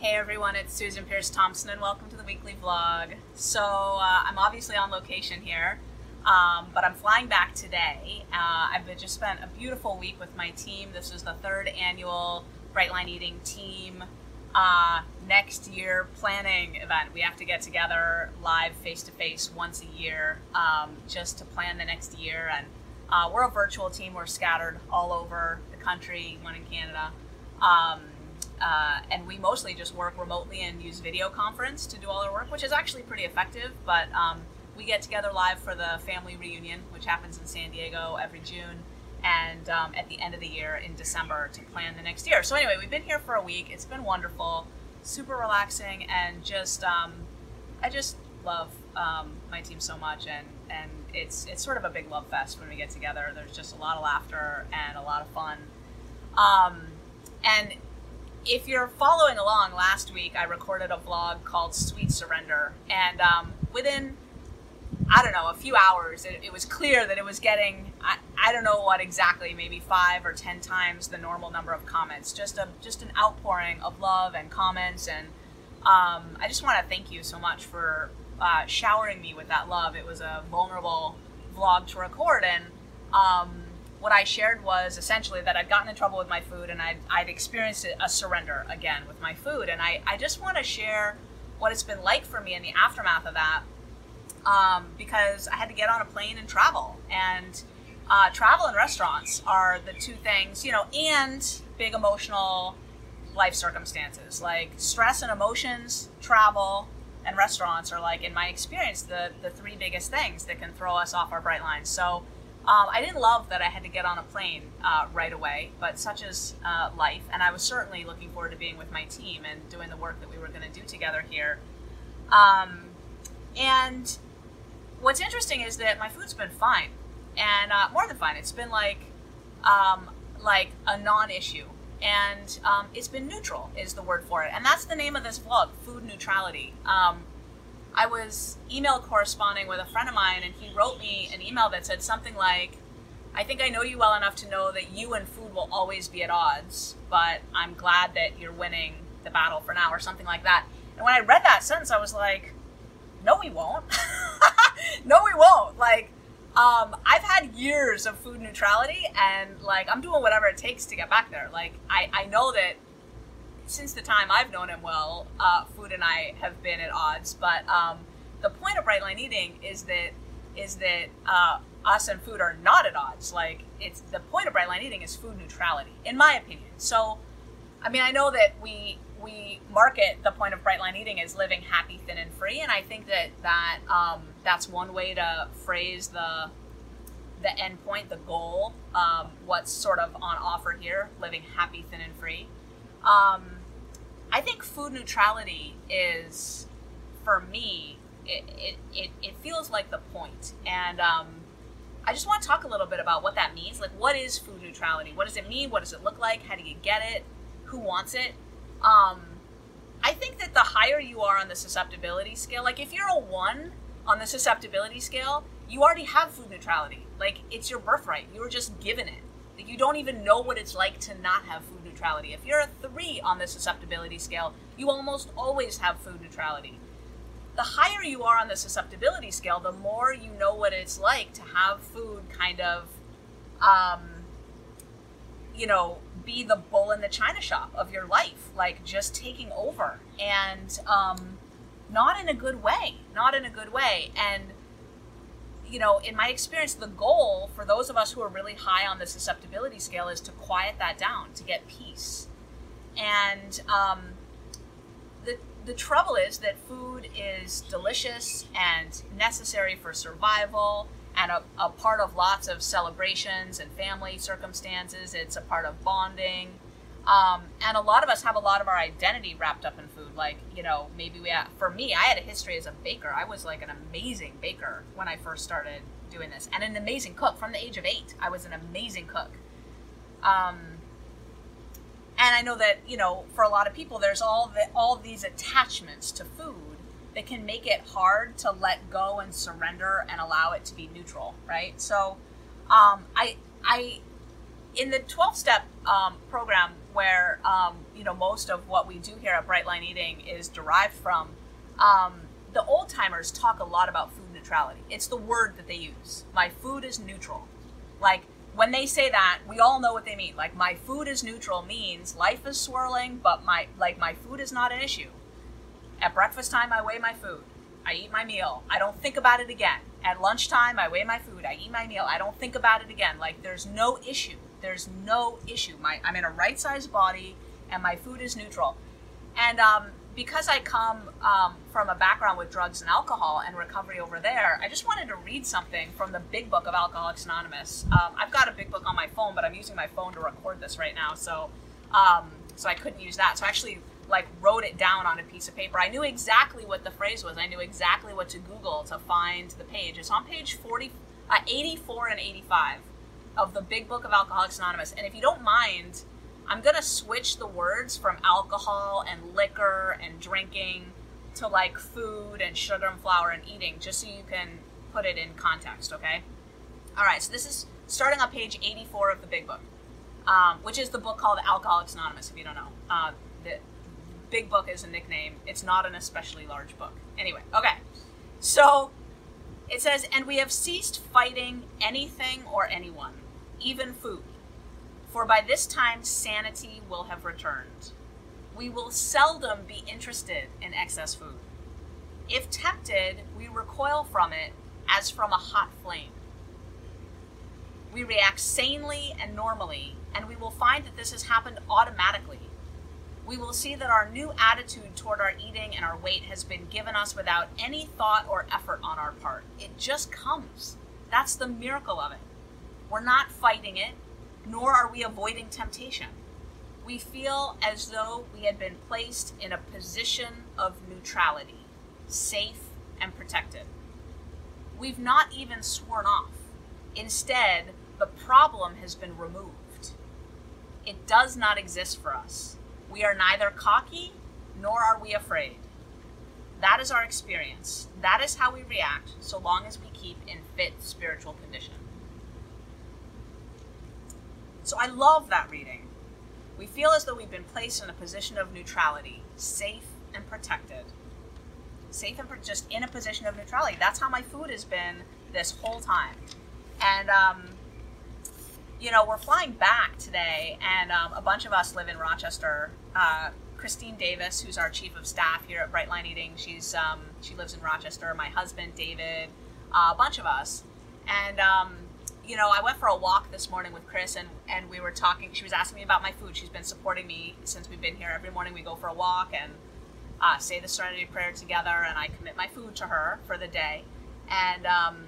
Hey everyone, it's Susan Peirce Thompson, and welcome to the weekly vlog. So, uh, I'm obviously on location here, um, but I'm flying back today. Uh, I've just spent a beautiful week with my team. This is the third annual Brightline Eating Team uh, next year planning event. We have to get together live face to face once a year um, just to plan the next year. And uh, we're a virtual team, we're scattered all over the country, one in Canada. Um, uh, and we mostly just work remotely and use video conference to do all our work, which is actually pretty effective. But um, we get together live for the family reunion, which happens in San Diego every June, and um, at the end of the year in December to plan the next year. So anyway, we've been here for a week. It's been wonderful, super relaxing, and just um, I just love um, my team so much, and and it's it's sort of a big love fest when we get together. There's just a lot of laughter and a lot of fun. Um, and if you're following along, last week I recorded a vlog called Sweet Surrender, and um, within I don't know a few hours, it, it, was clear that it was getting I, I don't know what exactly, maybe five or ten times the normal number of comments. Just a just an outpouring of love and comments, and um, I just want to thank you so much for uh, showering me with that love. It was a vulnerable vlog to record, and um, what I shared was essentially that I'd gotten in trouble with my food and I'd, I'd experienced a surrender again with my food. And I, I just want to share what it's been like for me in the aftermath of that um, because I had to get on a plane and travel. And uh, travel and restaurants are the two things, you know, and big emotional life circumstances like stress and emotions, travel, and restaurants are like, in my experience, the, the three biggest things that can throw us off our bright lines. So, um, I didn't love that I had to get on a plane uh, right away, but such is uh, life. And I was certainly looking forward to being with my team and doing the work that we were going to do together here. Um, and what's interesting is that my food's been fine, and uh, more than fine. It's been like um, like a non-issue, and um, it's been neutral is the word for it. And that's the name of this vlog, food neutrality. Um, I was email corresponding with a friend of mine, and he wrote me an email that said something like, I think I know you well enough to know that you and food will always be at odds, but I'm glad that you're winning the battle for now, or something like that. And when I read that sentence, I was like, no, we won't. no, we won't. Like, um, I've had years of food neutrality, and like, I'm doing whatever it takes to get back there. Like, I, I know that since the time I've known him well, uh, food and I have been at odds. But um, the point of Brightline Eating is that is that uh, us and food are not at odds. Like it's the point of Brightline Eating is food neutrality, in my opinion. So, I mean, I know that we we market the point of Brightline Eating as living happy, thin, and free, and I think that that um, that's one way to phrase the the end point, the goal, um, what's sort of on offer here, living happy, thin, and free. Um, I think food neutrality is, for me, it, it, it, feels like the point. And um, I just want to talk a little bit about what that means. Like, what is food neutrality? What does it mean? What does it look like? How do you get it? Who wants it? Um, I think that the higher you are on the susceptibility scale, like if you're a one on the susceptibility scale, you already have food neutrality. Like, it's your birthright. You were just given it. You don't even know what it's like to not have food neutrality. If you're a three on the susceptibility scale, you almost always have food neutrality. The higher you are on the susceptibility scale, the more you know what it's like to have food kind of, um, you know, be the bull in the china shop of your life, like just taking over, and um, not in a good way, not in a good way, and you know, in my experience, the goal for those of us who are really high on the susceptibility scale is to quiet that down, to get peace. And um, the the trouble is that food is delicious and necessary for survival, and a, a part of lots of celebrations and family circumstances. It's a part of bonding. Um, and a lot of us have a lot of our identity wrapped up in. Like, you know, maybe we have, for me, I had a history as a baker. I was like an amazing baker when I first started doing this, and an amazing cook from the age of eight. I was an amazing cook. Um, and I know that you know, for a lot of people, there's all the, all these attachments to food that can make it hard to let go and surrender and allow it to be neutral, right? So, um, I I in the 12 step um, program where um, you know most of what we do here at Brightline Eating is derived from. Um, the old timers talk a lot about food neutrality. It's the word that they use. My food is neutral. Like when they say that, we all know what they mean. Like my food is neutral means life is swirling, but my like my food is not an issue. At breakfast time, I weigh my food. I eat my meal. I don't think about it again. At lunchtime, I weigh my food. I eat my meal. I don't think about it again. Like there's no issue. There's no issue. My I'm in a right sized body, and my food is neutral. And um, because I come um, from a background with drugs and alcohol and recovery over there, I just wanted to read something from the Big Book of Alcoholics Anonymous. Um, I've got a Big Book on my phone, but I'm using my phone to record this right now, so um, so I couldn't use that. So I actually like wrote it down on a piece of paper. I knew exactly what the phrase was. I knew exactly what to Google to find the page. It's on page 40, uh, 84 and 85 of the Big Book of Alcoholics Anonymous. And if you don't mind I'm gonna switch the words from alcohol and liquor and drinking to like food and sugar and flour and eating, just so you can put it in context, okay? All right, so this is starting on page 84 of the Big Book, um, which is the book called Alcoholics Anonymous, if you don't know. Uh, the Big Book is a nickname, it's not an especially large book. Anyway, okay, so it says, and we have ceased fighting anything or anyone, even food for by this time sanity will have returned. We will seldom be interested in excess food. If tempted, we recoil from it as from a hot flame. We react sanely and normally, and we will find that this has happened automatically. We will see that our new attitude toward our eating and our weight has been given us without any thought or effort on our part. It just comes. That's the miracle of it. We're not fighting it, nor are we avoiding temptation. We feel as though we had been placed in a position of neutrality, safe and protected. We've not even sworn off. Instead, the problem has been removed. It does not exist for us. We are neither cocky nor are we afraid. That is our experience. That is how we react so long as we keep in fit spiritual condition. So I love that reading. We feel as though we've been placed in a position of neutrality, safe and protected. Safe and just in a position of neutrality. That's how my food has been this whole time. And, um, you know, we're flying back today, and um, a bunch of us live in Rochester. Uh, Christine Davis, who's our chief of staff here at Brightline Eating, she's um, she lives in Rochester. My husband David, uh, a bunch of us, and um, you know, I went for a walk this morning with Chris, and and we were talking. She was asking me about my food. She's been supporting me since we've been here. Every morning we go for a walk and uh, say the Serenity Prayer together, and I commit my food to her for the day. And um,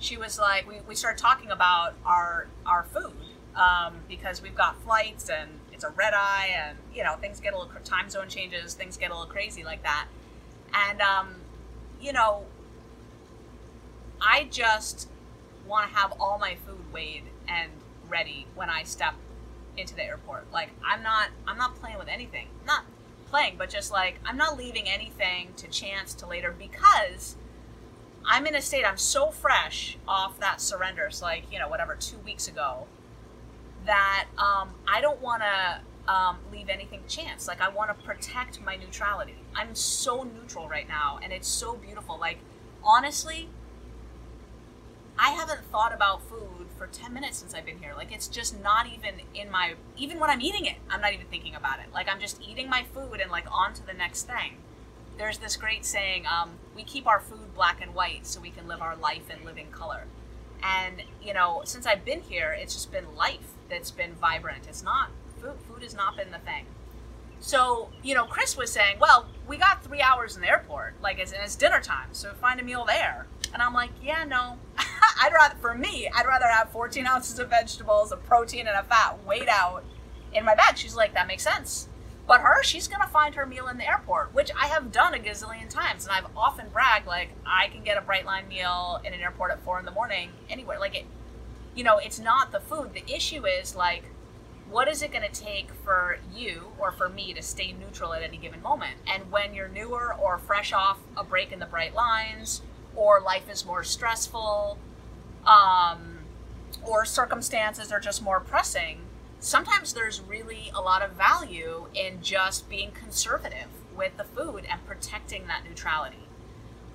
she was like, we, we started talking about our our food um, because we've got flights and it's a red eye, and you know things get a little time zone changes, things get a little crazy like that. And um, you know, I just want to have all my food weighed and ready when I step into the airport. Like I'm not I'm not playing with anything. Not playing, but just like I'm not leaving anything to chance to later because I'm in a state I'm so fresh off that surrender. It's like, you know, whatever, two weeks ago, that um, I don't want to um, leave anything chance. Like I want to protect my neutrality. I'm so neutral right now and it's so beautiful. Like honestly, I haven't thought about food for 10 minutes since I've been here. Like, it's just not even in my, even when I'm eating it, I'm not even thinking about it. Like, I'm just eating my food and, like, on to the next thing. There's this great saying, um, we keep our food black and white so we can live our life in living color. And, you know, since I've been here, it's just been life that's been vibrant. It's not, food, food has not been the thing. So, you know, Chris was saying, well, we got three hours in the airport, like, it's, it's dinner time, so find a meal there. And I'm like, yeah, no, I'd rather, for me, I'd rather have 14 ounces of vegetables, a protein, and a fat weighed out in my bag. She's like, that makes sense. But her, she's gonna find her meal in the airport, which I have done a gazillion times, and I've often bragged like I can get a Brightline meal in an airport at four in the morning anywhere. Like it, you know, it's not the food. The issue is like, what is it gonna take for you or for me to stay neutral at any given moment? And when you're newer or fresh off a break in the bright lines, or life is more stressful, um, or circumstances are just more pressing, sometimes there's really a lot of value in just being conservative with the food and protecting that neutrality.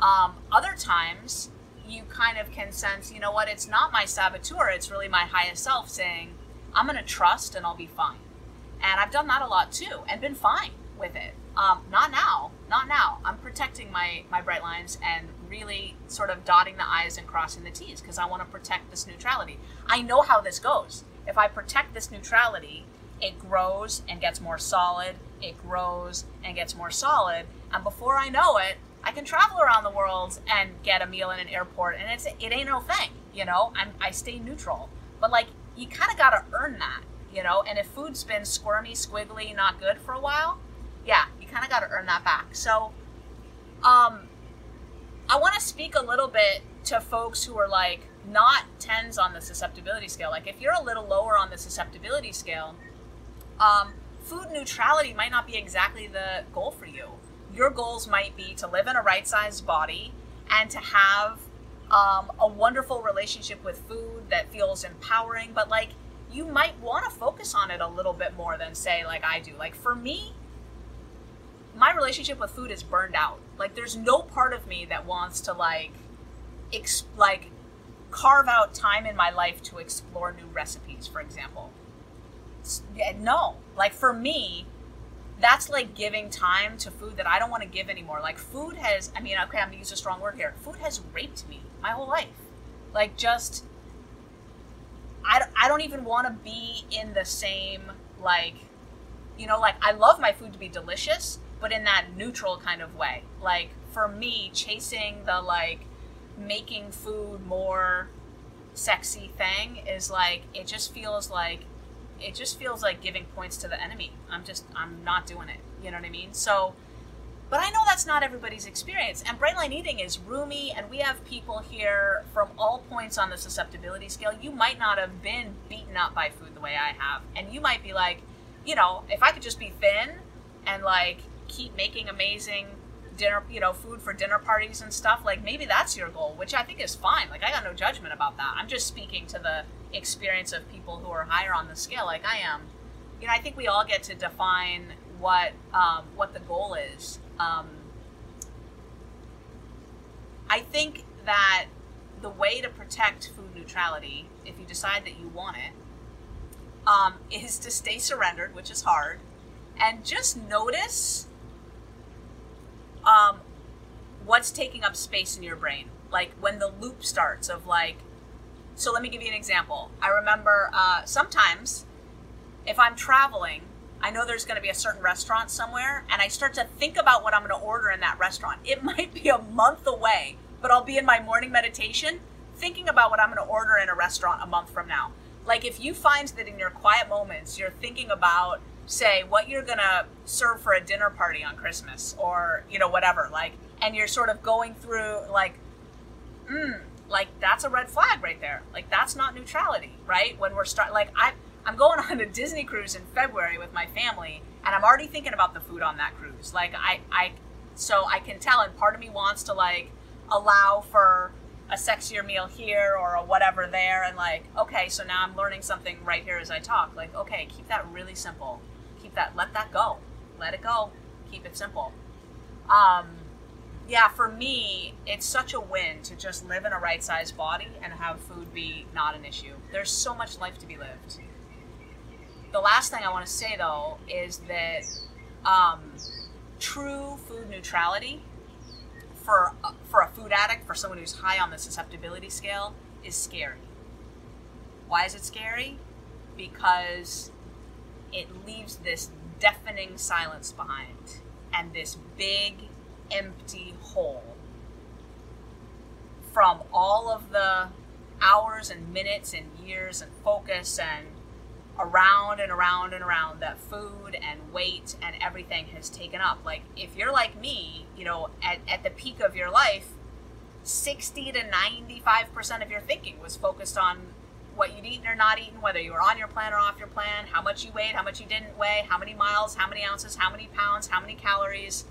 Um, other times, you kind of can sense, you know what, it's not my saboteur, it's really my highest self saying, I'm going to trust and I'll be fine. And I've done that a lot too and been fine with it. Um, not now, not now. I'm protecting my, my bright lines and really sort of dotting the I's and crossing the T's because I want to protect this neutrality. I know how this goes. If I protect this neutrality, it grows and gets more solid, it grows and gets more solid, and before I know it, I can travel around the world and get a meal in an airport, and it's it ain't no thing, you know. I'm I stay neutral, but like you kind of got to earn that, you know. And if food's been squirmy, squiggly, not good for a while, yeah, you kind of got to earn that back. So, um, I want to speak a little bit to folks who are like not tens on the susceptibility scale. Like if you're a little lower on the susceptibility scale, um, food neutrality might not be exactly the goal for you your goals might be to live in a right sized body and to have um, a wonderful relationship with food that feels empowering, but like you might want to focus on it a little bit more than say like I do. Like for me, my relationship with food is burned out. Like there's no part of me that wants to like ex- like carve out time in my life to explore new recipes, for example. No, like for me, that's like giving time to food that I don't want to give anymore. Like food has, I mean, okay, I'm gonna use a strong word here. Food has raped me my whole life. Like just, I, I don't even want to be in the same, like, you know, like I love my food to be delicious, but in that neutral kind of way. Like for me, chasing the like making food more sexy thing is like, it just feels like it just feels like giving points to the enemy. I'm just I'm not doing it. You know what I mean? So but I know that's not everybody's experience. And bright line eating is roomy, and we have people here from all points on the susceptibility scale. You might not have been beaten up by food the way I have. And you might be like, you know, if I could just be thin and like keep making amazing dinner, you know, food for dinner parties and stuff, like maybe that's your goal, which I think is fine. Like I got no judgment about that. I'm just speaking to the experience of people who are higher on the scale, like I am. You know, I think we all get to define what um, what the goal is. Um, I think that the way to protect food neutrality, if you decide that you want it, um, is to stay surrendered, which is hard, and just notice um, what's taking up space in your brain. Like when the loop starts of like, so let me give you an example. I remember uh, sometimes if I'm traveling, I know there's going to be a certain restaurant somewhere, and I start to think about what I'm going to order in that restaurant. It might be a month away, but I'll be in my morning meditation thinking about what I'm going to order in a restaurant a month from now. Like if you find that in your quiet moments you're thinking about say what you're gonna serve for a dinner party on Christmas or you know whatever like and you're sort of going through like mm, like that's a red flag right there. Like that's not neutrality right? When we're start like I I'm going on a Disney cruise in February with my family and I'm already thinking about the food on that cruise. Like I I so I can tell and part of me wants to like allow for a sexier meal here or a whatever there and like okay so now i'm learning something right here as i talk. Like okay keep that really simple keep that let that go. Let it go. Keep it simple. Um, yeah for me it's such a win to just live in a right sized body and have food be not an issue. There's so much life to be lived. The last thing i want to say though is that um, true food neutrality for a, for a food addict for someone who's high on the susceptibility scale is scary. Why is it scary? Because it leaves this deafening silence behind and this big empty hole from all of the hours and minutes and years and focus and around and around and around that food and weight and everything has taken up. Like, if you're like me, you know, at, at the peak of your life, 60 to 95% of your thinking was focused on what you'd eaten or not eaten, whether you were on your plan or off your plan, how much you weighed, how much you didn't weigh, how many miles, how many ounces, how many pounds, how many calories,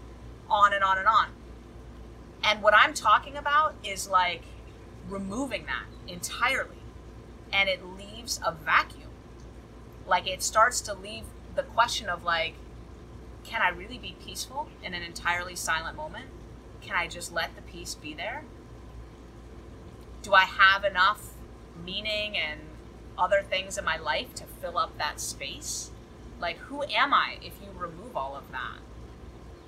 on and on and on. And what I'm talking about is like removing that entirely. And it leaves a vacuum. like it starts to leave the question of like, can I really be peaceful in an entirely silent moment? Can I just let the peace be there? Do I have enough meaning and other things in my life to fill up that space? Like, who am I if you remove all of that?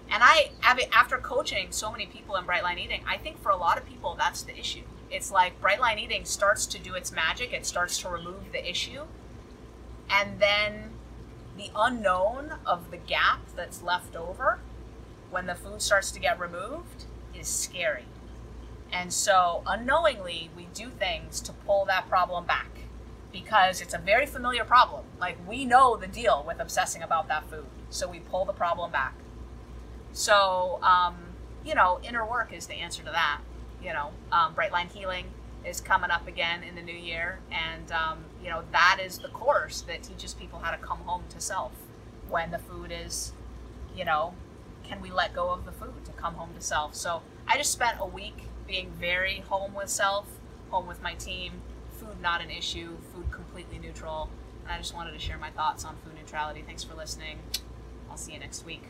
And I, after coaching so many people in Bright Line Eating, I think for a lot of people, that's the issue. It's like Bright Line Eating starts to do its magic, it starts to remove the issue. And then the unknown of the gap that's left over when the food starts to get removed is scary. And so, unknowingly, we do things to pull that problem back because it's a very familiar problem. Like, we know the deal with obsessing about that food. So, we pull the problem back. So, um, you know, inner work is the answer to that. You know, um, Bright Line Healing is coming up again in the new year. And, um, you know, that is the course that teaches people how to come home to self when the food is, you know, can we let go of the food to come home to self? So I just spent a week being very home with self, home with my team, food not an issue, food completely neutral. And I just wanted to share my thoughts on food neutrality. Thanks for listening. I'll see you next week.